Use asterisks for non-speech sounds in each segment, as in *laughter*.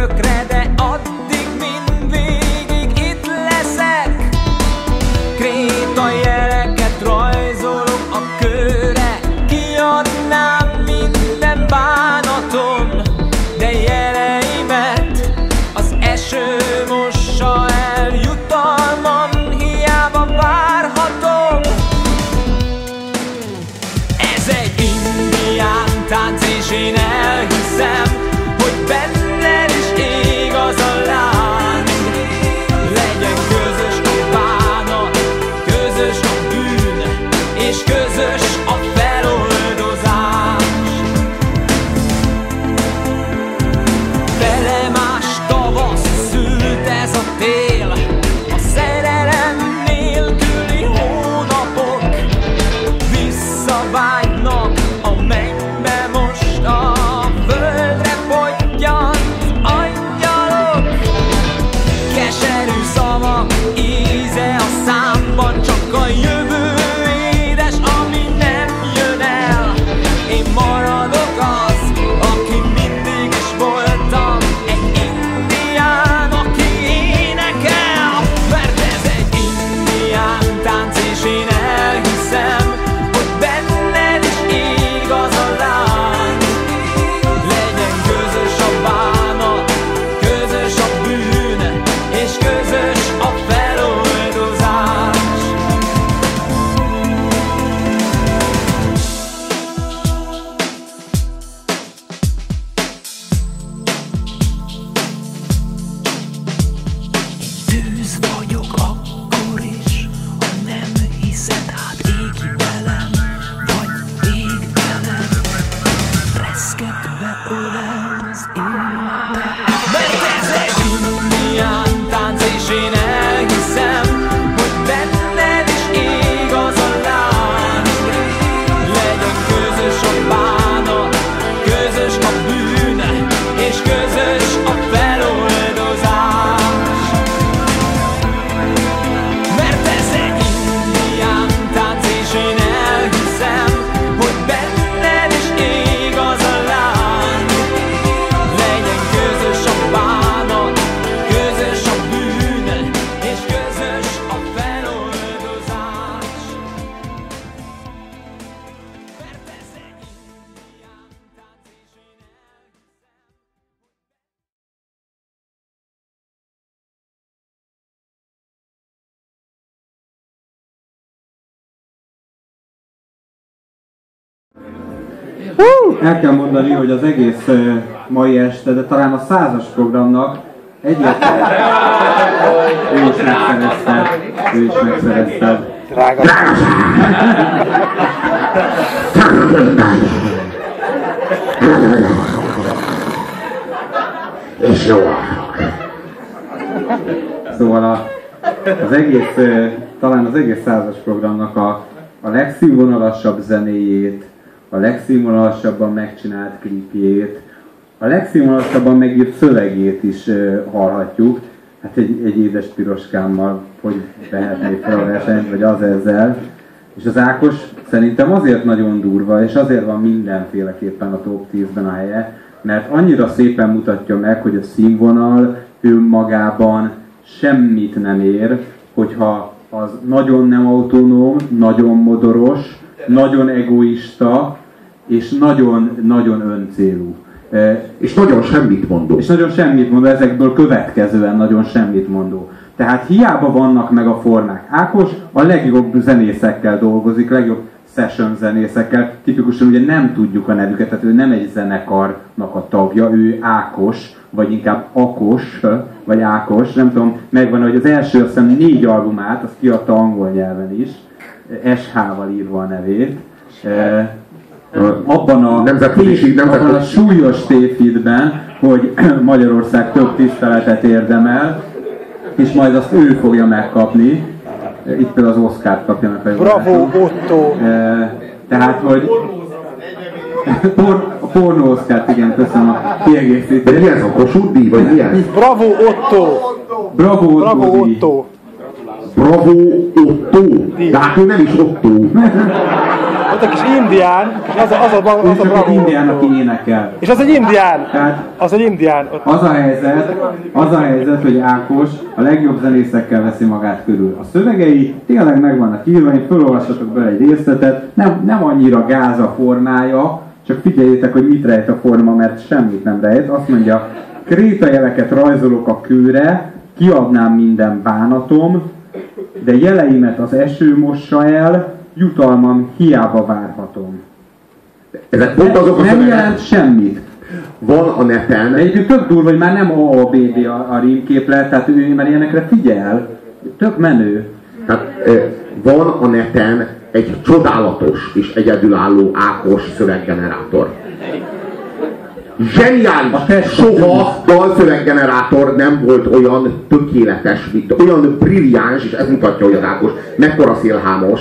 ökrede El kell mondani, hogy az egész mai este, de talán a százas programnak egyetlen... Ő is megszerezte. Ő is megszerezte. Drága. És jó. Szóval a, az egész, talán az egész százas programnak a, a legszínvonalasabb zenéjét, a legszínvonalasabban megcsinált klipjét, a legszínvonalasabban megírt szövegét is ö, hallhatjuk. Hát egy, egy édes piroskámmal, hogy vehetné fel a versenyt, vagy az ezzel. És az Ákos szerintem azért nagyon durva, és azért van mindenféleképpen a top 10-ben a helye, mert annyira szépen mutatja meg, hogy a színvonal önmagában semmit nem ér, hogyha az nagyon nem autonóm, nagyon modoros, nagyon egoista, és nagyon-nagyon öncélú. E, És nagyon semmit mondó. És nagyon semmit mondó, ezekből következően nagyon semmit mondó. Tehát hiába vannak meg a formák. Ákos a legjobb zenészekkel dolgozik, legjobb session zenészekkel. Tipikusan ugye nem tudjuk a nevüket, tehát ő nem egy zenekarnak a tagja, ő Ákos, vagy inkább Akos, vagy Ákos, nem tudom, megvan, hogy az első azt hiszem négy albumát, azt kiadta angol nyelven is, SH-val írva a nevét. E, abban a, Nemzetközi- abban a súlyos tévhitben, hogy *clears throat* Magyarország több tiszteletet érdemel, és majd azt ő fogja megkapni. Itt például az Oscar kapja meg. Bravo. Otto! Tehát, hogy por, a pornó Oscar, igen, köszönöm a De kiegészítést. mi ez a Kossuth díj, vagy mi ez? Bravo, Otto! Bravo, Bravo, Dudi. Otto! Bravo Otto. De hát ő nem is Otto. *laughs* volt egy kis indián, és az a, az a, az a, az a indián, aki énekel. És az egy indián. Tehát Az egy indián. az a helyzet, az a helyzet, hogy Ákos a legjobb zenészekkel veszi magát körül. A szövegei tényleg meg vannak írva, én felolvassatok bele egy részletet, nem, nem annyira gáz a formája, csak figyeljétek, hogy mit rejt a forma, mert semmit nem rejt. Azt mondja, krétajeleket rajzolok a kőre, kiadnám minden bánatom, de jeleimet az eső mossa el, jutalmam hiába várhatom. Ezek pont azok a nem szövegek, jelent semmit. van a neten, De egyébként tök durva, hogy már nem A, A, a, rímképlet, tehát ő már ilyenekre figyel. Tök menő. tehát van a neten egy csodálatos és egyedülálló Ákos szöveggenerátor. Zseniális! Soha dalszöveggenerátor nem volt olyan tökéletes, mint olyan brilliáns, és ez mutatja, hogy az Ákos mekkora szélhámos,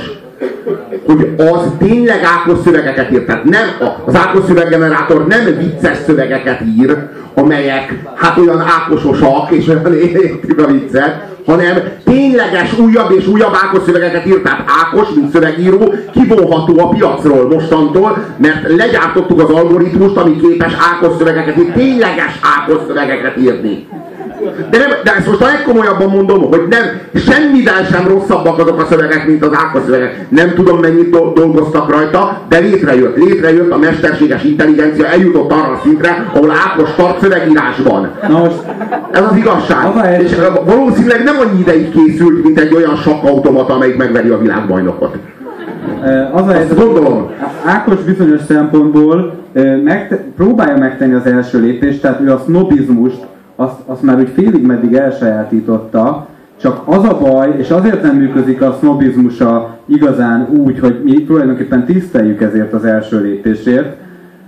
hogy az tényleg Ákos szövegeket ír. Tehát nem, a- az Ákos szöveggenerátor nem vicces szövegeket ír, amelyek hát olyan ákososak, és olyan értik a viccet, hanem tényleges újabb és újabb Ákos szövegeket ír. Tehát Ákos, mint szövegíró, kivonható a piacról mostantól, mert legyártottuk az algoritmust, ami képes Ákos szövegeket írni, tényleges Ákos szövegeket írni. De, nem, de ezt most a legkomolyabban mondom, hogy nem, semmivel sem rosszabbak azok a szövegek, mint az Ákos szövegek. Nem tudom, mennyit do- dolgoztak rajta, de létrejött. Létrejött a mesterséges intelligencia, eljutott arra a szintre, ahol Ákos tart szövegírásban. Na most Ez az igazság. És valószínűleg nem annyi ideig készült, mint egy olyan sakkautomata, amelyik megveri a világbajnokot. eh, az a helyzet, gondolom. Ákos bizonyos szempontból eh, megte- próbálja megtenni az első lépést, tehát ő a sznobizmust, azt, azt már úgy félig meddig elsajátította, csak az a baj, és azért nem működik a sznobizmusa igazán úgy, hogy mi tulajdonképpen tiszteljük ezért az első lépésért,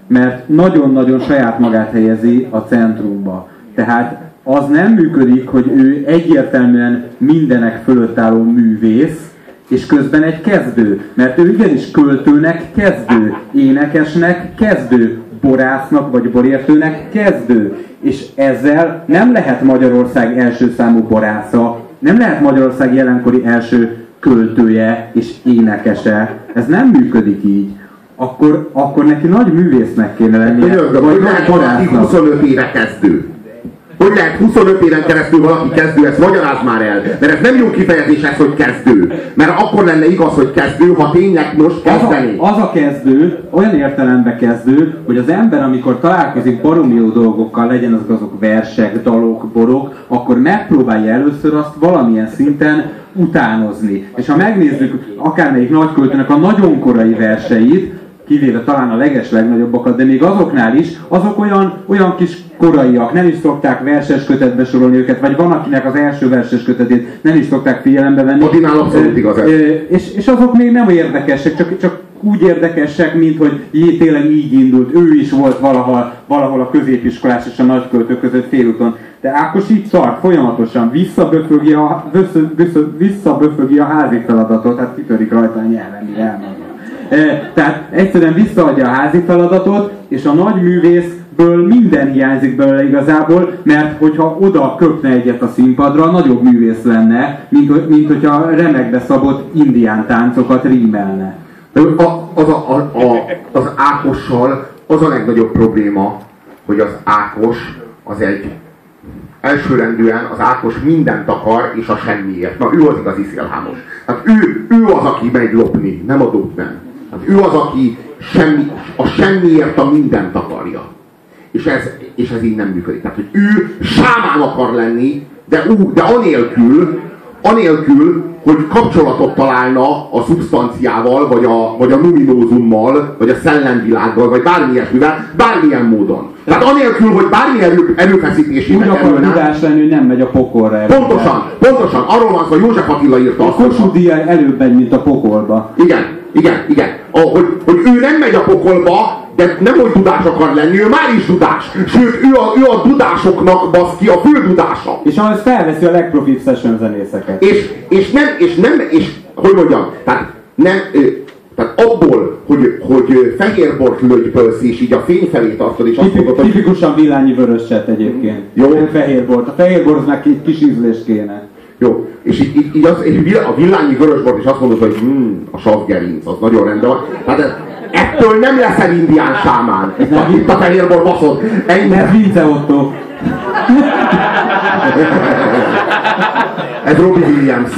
mert nagyon-nagyon saját magát helyezi a centrumba. Tehát az nem működik, hogy ő egyértelműen mindenek fölött álló művész, és közben egy kezdő. Mert ő igenis költőnek kezdő, énekesnek kezdő, borásznak vagy borértőnek kezdő. És ezzel nem lehet Magyarország első számú borásza, nem lehet Magyarország jelenkori első költője és énekese. Ez nem működik így. Akkor, akkor neki nagy művésznek kéne lennie, Könyörgöm, vagy hogy nagy lehet valaki borásznak. 25 éve kezdő? Hogy lehet 25 éven keresztül valaki kezdő, ezt magyaráz már el. Mert ez nem jó kifejezés ez, hogy kezdő. Mert akkor lenne igaz, hogy kezdő, ha tényleg most Az kezdené. a, az a kezdő, olyan értelemben kezdő, hogy az ember, amikor találkozik baromi jó dolgokkal, legyen azok azok versek, dalok, borok, akkor megpróbálja először azt valamilyen szinten utánozni. És ha megnézzük akármelyik nagyköltőnek a nagyon korai verseit, kivéve talán a leges legnagyobbakat, de még azoknál is, azok olyan, olyan kis koraiak, nem is szokták verses kötetbe sorolni őket, vagy van, akinek az első verses kötetét nem is szokták figyelembe venni. Odinál abszolút igaz ez. és, és azok még nem érdekesek, csak, csak úgy érdekesek, mint hogy jé, tényleg így indult. Ő is volt valahol, valahol a középiskolás és a nagyköltő között félúton. De Ákos így tart, folyamatosan visszaböfögi a, vissza, vissza, visszaböfögi a házi feladatot, hát kitörik rajta a nyelven, elmondja. Tehát egyszerűen visszaadja a házi feladatot, és a nagy művészből minden hiányzik belőle igazából, mert hogyha oda köpne egyet a színpadra, nagyobb művész lenne, mint, mint hogyha remekbe szabott indián táncokat rímelne. A, az, a, a, a, az Ákossal az a legnagyobb probléma, hogy az Ákos az egy elsőrendűen az Ákos mindent akar, és a semmiért. Na, ő az igazi szélhámos. Hát ő, ő az, aki megy lopni, nem a nem. Ő az, aki semmi, a semmiért a mindent akarja. És ez, és ez így nem működik. Tehát, hogy ő sámán akar lenni, de, ú, de anélkül, anélkül, hogy kapcsolatot találna a szubstanciával, vagy a, vagy a numinózummal, vagy a szellemvilággal, vagy bármi ilyesmivel, bármilyen módon. Tehát anélkül, hogy bármi erő, erőfeszítésébe Úgy akar tudás lenni, hogy nem megy a pokolra. előtte. Pontosan, pontosan, arról van szó, hogy József Attila írta A Kossuth előbb megy, mint a pokolba. igen, igen, igen. A, hogy, ő nem megy a pokolba, de nem hogy dudás akar lenni, ő már is dudás. Sőt, ő a, ő a dudásoknak baszki a fő dudása. És ahhoz felveszi a legprofibb session zenészeket. És, és nem, és nem, és hogy mondjam, tehát nem, tehát abból, hogy, hogy fehérbort lögybölsz, és így a fény felé tartod, és azt mondod, hogy Tipikusan villányi vöröset egyébként. Jó. Nem fehér bort. A fehér boroznak egy kis ízlés kéne. Jó, és így, így, így az, és a villányi vörösbort is azt mondod, hogy hmm, a savgerinc, az nagyon rendben van. Hát ez, ettől nem leszel indián sámán. Itt a, itt a fehérbor baszod. Ennyi. Ez Vince Otto. Ez Robbie Williams.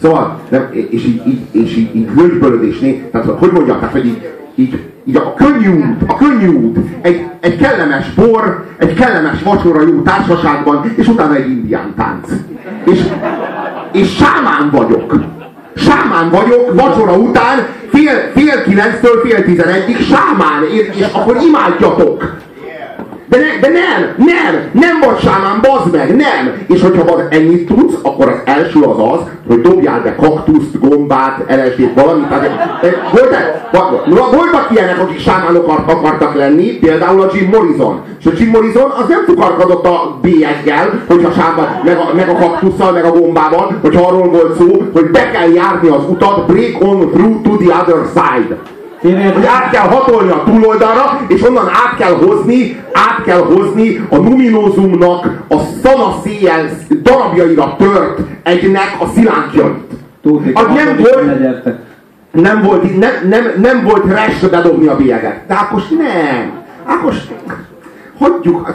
Szóval, nem, és így, így, és így, így hölgybölödésné, tehát hogy mondjam, tehát hogy így, így, így a könnyű út, a könnyű út, egy, egy kellemes bor, egy kellemes vacsora jó társaságban, és utána egy indián tánc. És, és sámán vagyok. Sámán vagyok, vacsora után, fél, fél kilenctől fél tizenegyig sámán, és, és akkor imádjatok. De, ne, de nem, nem, nem vagy sámán, bazd meg, nem! És hogyha van ennyit tudsz, akkor az első az az, hogy dobjál be kaktuszt, gombát, LSD-t, valamit. Tehát, voltak, voltak ilyenek, akik sámánok akartak lenni, például a Jim Morrison. És a Jim Morrison az nem fukarkodott a bélyeggel, hogyha sámán, meg a, meg a kaktusszal, meg a gombával, hogyha arról volt szó, hogy be kell járni az utat, break on through to the other side. Hogy át kell hatolni a túloldalra, és onnan át kell hozni, át kell hozni a numinózumnak a szanaszéjjel darabjaira tört egynek a szilánkjait. Az nem volt, nem volt, nem, nem, nem volt res bedobni a bélyeget. De Ákos nem. Ákos, hagyjuk, az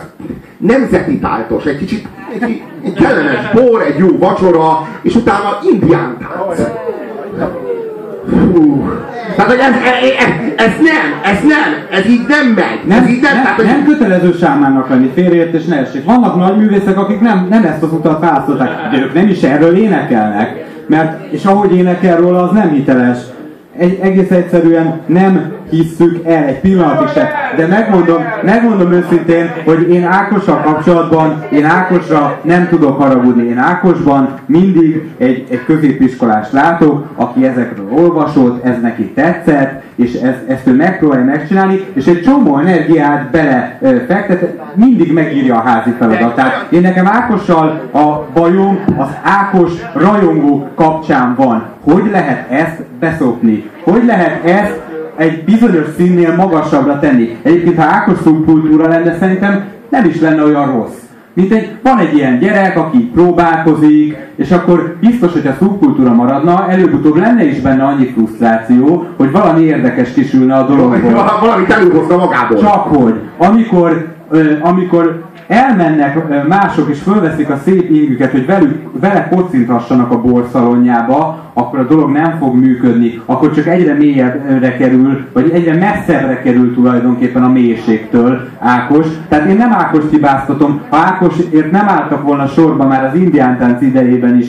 nemzeti táltos, egy kicsit egy, egy kellemes bor, egy jó vacsora, és utána indián tánc. Fú. Tehát, hogy ez, ez, ez, nem, ez nem, ez így nem megy. Nem, ez így nem, nem, tehát, hogy nem kötelező sámánnak lenni, félreértés ne essék. Vannak nagy művészek, akik nem, nem ezt az utat választották, de ők nem is erről énekelnek. Mert, és ahogy énekel róla, az nem hiteles. Egy, egész egyszerűen nem hisszük el egy pillanatig se. De megmondom, megmondom őszintén, hogy én Ákossal kapcsolatban, én Ákosra nem tudok haragudni. Én Ákosban mindig egy, egy középiskolás látok, aki ezekről olvasott, ez neki tetszett, és ez, ezt ő megpróbálja megcsinálni, és egy csomó energiát bele fektet, mindig megírja a házi feladatát. Én nekem Ákossal a bajom az Ákos rajongó kapcsán van. Hogy lehet ezt beszopni? Hogy lehet ezt egy bizonyos színnél magasabbra tenni? Egyébként, ha Ákos szubkultúra lenne, szerintem nem is lenne olyan rossz. Mint egy, van egy ilyen gyerek, aki próbálkozik, és akkor biztos, hogy a szubkultúra maradna, előbb-utóbb lenne is benne annyi frusztráció, hogy valami érdekes kisülne a dologból. val- valamit előhozna magából. Csak hogy, amikor, amikor elmennek mások és fölveszik a szép ingüket, hogy velük, vele kocinthassanak a borszalonjába, akkor a dolog nem fog működni, akkor csak egyre mélyebbre kerül, vagy egyre messzebbre kerül tulajdonképpen a mélységtől Ákos. Tehát én nem Ákos hibáztatom, ha Ákosért nem álltak volna sorba már az indián tánc idejében is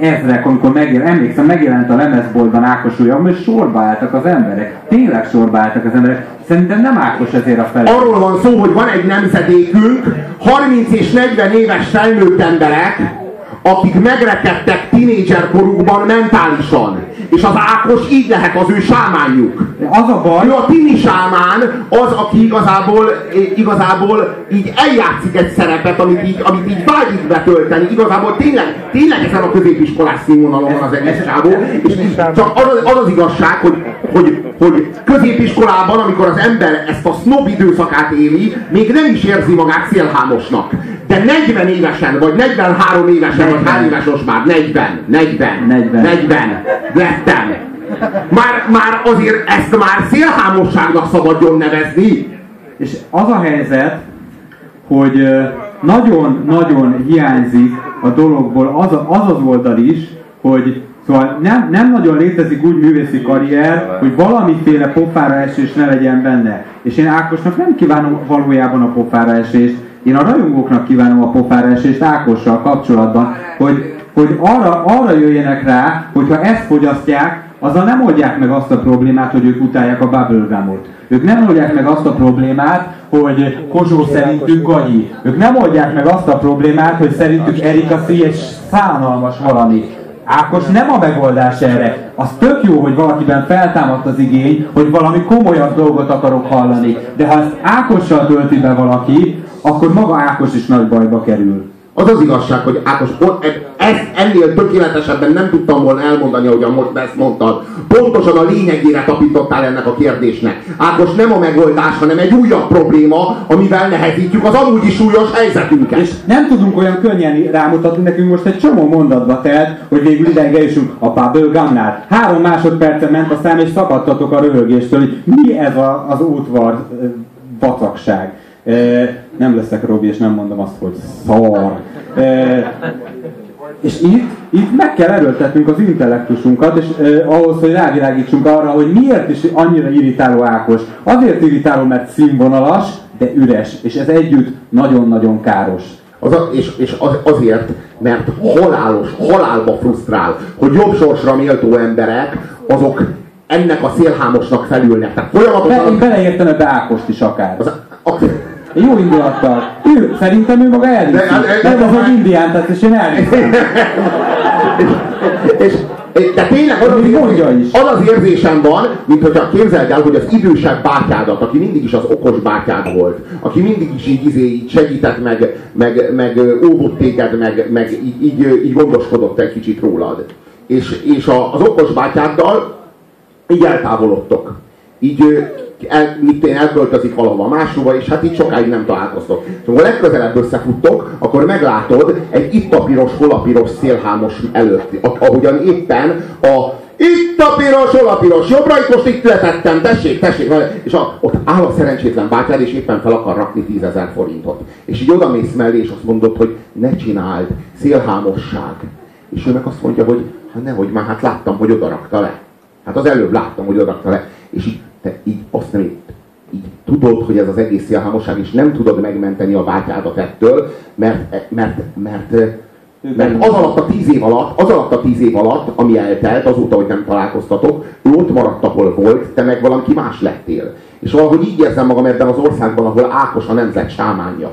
ezrek, amikor megjelent, emlékszem, megjelent a lemezboltban Ákos ujjam, és sorba álltak az emberek. Tényleg sorba álltak az emberek. Szerintem nem Ákos ezért a felé. Arról van szó, hogy van egy nemzedékünk, 30 és 40 éves felnőtt emberek, akik megrekedtek tínédzser korukban mentálisan. És az Ákos így lehet az ő sámánjuk. Az a baj, Ő a tini sámán az, aki igazából, igazából így eljátszik egy szerepet, amit így, amit így vágyik betölteni. Igazából tényleg, tényleg ezen a középiskolás színvonalon van az egész csávó. És csak az, az az igazság, hogy, hogy, hogy középiskolában, amikor az ember ezt a snob időszakát éli, még nem is érzi magát szélhámosnak. De 40 évesen, vagy 43 évesen, vagy hány éves most már? 40, 40, 40. 40 lettem. Már, már azért ezt már szélhámosságnak szabadjon nevezni. És az a helyzet, hogy nagyon-nagyon hiányzik a dologból az, az az oldal is, hogy szóval nem, nem nagyon létezik úgy művészi karrier, hogy valamiféle pofára esés ne legyen benne. És én Ákosnak nem kívánom valójában a pofára esést, én a rajongóknak kívánom a pofára esést Ákossal kapcsolatban, hogy, hogy arra, arra jöjjenek rá, hogyha ezt fogyasztják, azzal nem oldják meg azt a problémát, hogy ők utálják a bubblegumot. Ők nem oldják meg azt a problémát, hogy Kozsó szerintük gagyi. Ők nem oldják meg azt a problémát, hogy szerintük Erika C. egy szánalmas valami. Ákos nem a megoldás erre. Az tök jó, hogy valakiben feltámadt az igény, hogy valami komolyabb dolgot akarok hallani. De ha ezt Ákossal tölti be valaki, akkor maga Ákos is nagy bajba kerül. Az az igazság, hogy Ákos, ezt ennél tökéletesebben nem tudtam volna elmondani, ahogyan most ezt mondtad. Pontosan a lényegére tapítottál ennek a kérdésnek. Ákos nem a megoldás, hanem egy újabb probléma, amivel nehezítjük az amúgy is súlyos helyzetünket. És nem tudunk olyan könnyen rámutatni, nekünk most egy csomó mondatba telt, hogy végül ideig eljussunk a Bubblegumnál. Három másodperce ment a szám, és szabadtatok a röhögéstől, hogy mi ez a, az útvar vacakság. E, nem leszek Robi, és nem mondom azt, hogy szar. E, és itt, itt meg kell erőltetnünk az intellektusunkat, és eh, ahhoz, hogy rávilágítsunk arra, hogy miért is annyira irritáló Ákos. Azért irritáló, mert színvonalas, de üres, és ez együtt nagyon-nagyon káros. Az a, és és az, azért, mert halálos, halálba frusztrál, hogy jobb sorsra méltó emberek, azok ennek a szélhámosnak felülnek. Tehát Be, én folyamatosan... beleértem ebbe Ákost is akár. Az, a, Jó indulattal. Ő, szerintem ő maga elviszi. De- de- Nem az, hogy indián tett, és én elviszem. és, de tényleg az az, mondja is. az az érzésem van, mint hogyha képzeld el, hogy az idősebb bátyádat, aki mindig is az okos bátyád volt, aki mindig is így, izé, így segített, meg, meg, meg óvott téged, meg, meg így, így, így gondoskodott egy kicsit rólad. És, és a, az okos bátyáddal így eltávolodtok. Így el, mit én elköltözik valahova máshova, és hát így sokáig nem találkoztok. Amikor legközelebb összefuttok, akkor meglátod egy itt a piros, hol a piros szélhámos előtt, ahogyan éppen a itt a piros, hol a piros, jobbra itt most itt letettem, tessék, tessék, és a, ott áll a szerencsétlen bátyád, és éppen fel akar rakni 10 ezer forintot. És így oda mész mellé, és azt mondod, hogy ne csináld, szélhámosság. És ő meg azt mondja, hogy hát nehogy már, hát láttam, hogy oda rakta le. Hát az előbb láttam, hogy oda rakta le. És így, te így azt nem így tudod, hogy ez az egész szélhámosság, és nem tudod megmenteni a bátyádat ettől, mert, mert, mert, mert az alatt a tíz év alatt, az alatt a tíz év alatt, ami eltelt, azóta, hogy nem találkoztatok, ő ott maradt, ahol volt, te meg valaki más lettél. És valahogy így érzem magam ebben az országban, ahol Ákos a nemzet sámánja.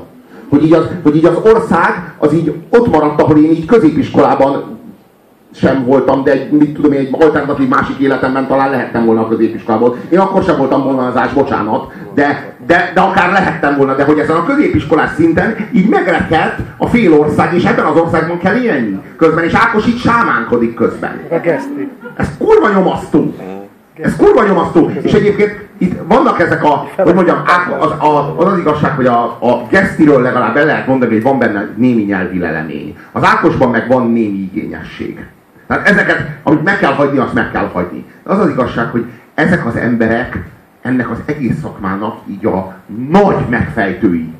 Hogy így, az, hogy így az ország, az így ott maradt, ahol én így középiskolában sem voltam, de egy, mit tudom én, egy alternatív másik életemben talán lehettem volna a középiskolában. Én akkor sem voltam vonalazás, bocsánat, de, de, de akár lehettem volna, de hogy ezen a középiskolás szinten így megrekedt a fél ország, és ebben az országban kell élni közben, és Ákos így sámánkodik közben. A geszti. Ez kurva nyomasztó. Ez kurva nyomasztó. És egyébként itt vannak ezek a, hogy mondjam, az, a, az, az igazság, hogy a, a gesztiről legalább el lehet mondani, hogy van benne némi nyelvi lelemény. Az Ákosban meg van némi igényesség. Tehát ezeket, amit meg kell hagyni, azt meg kell hagyni. Az az igazság, hogy ezek az emberek ennek az egész szakmának így a nagy megfejtői.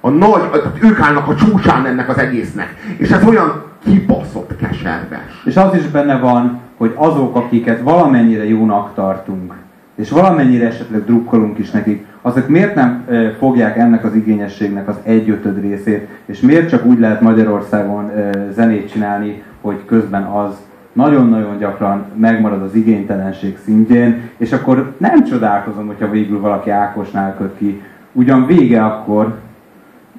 A nagy, tehát ők állnak a csúcsán ennek az egésznek. És ez olyan kibaszott keserves. És az is benne van, hogy azok, akiket valamennyire jónak tartunk, és valamennyire esetleg drukkolunk is nekik, azok miért nem fogják ennek az igényességnek az egyötöd részét, és miért csak úgy lehet Magyarországon zenét csinálni, hogy közben az nagyon-nagyon gyakran megmarad az igénytelenség szintjén, és akkor nem csodálkozom, hogyha végül valaki Ákosnál köt ki. Ugyan vége akkor,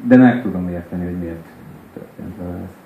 de meg tudom érteni, hogy miért történt vele ez.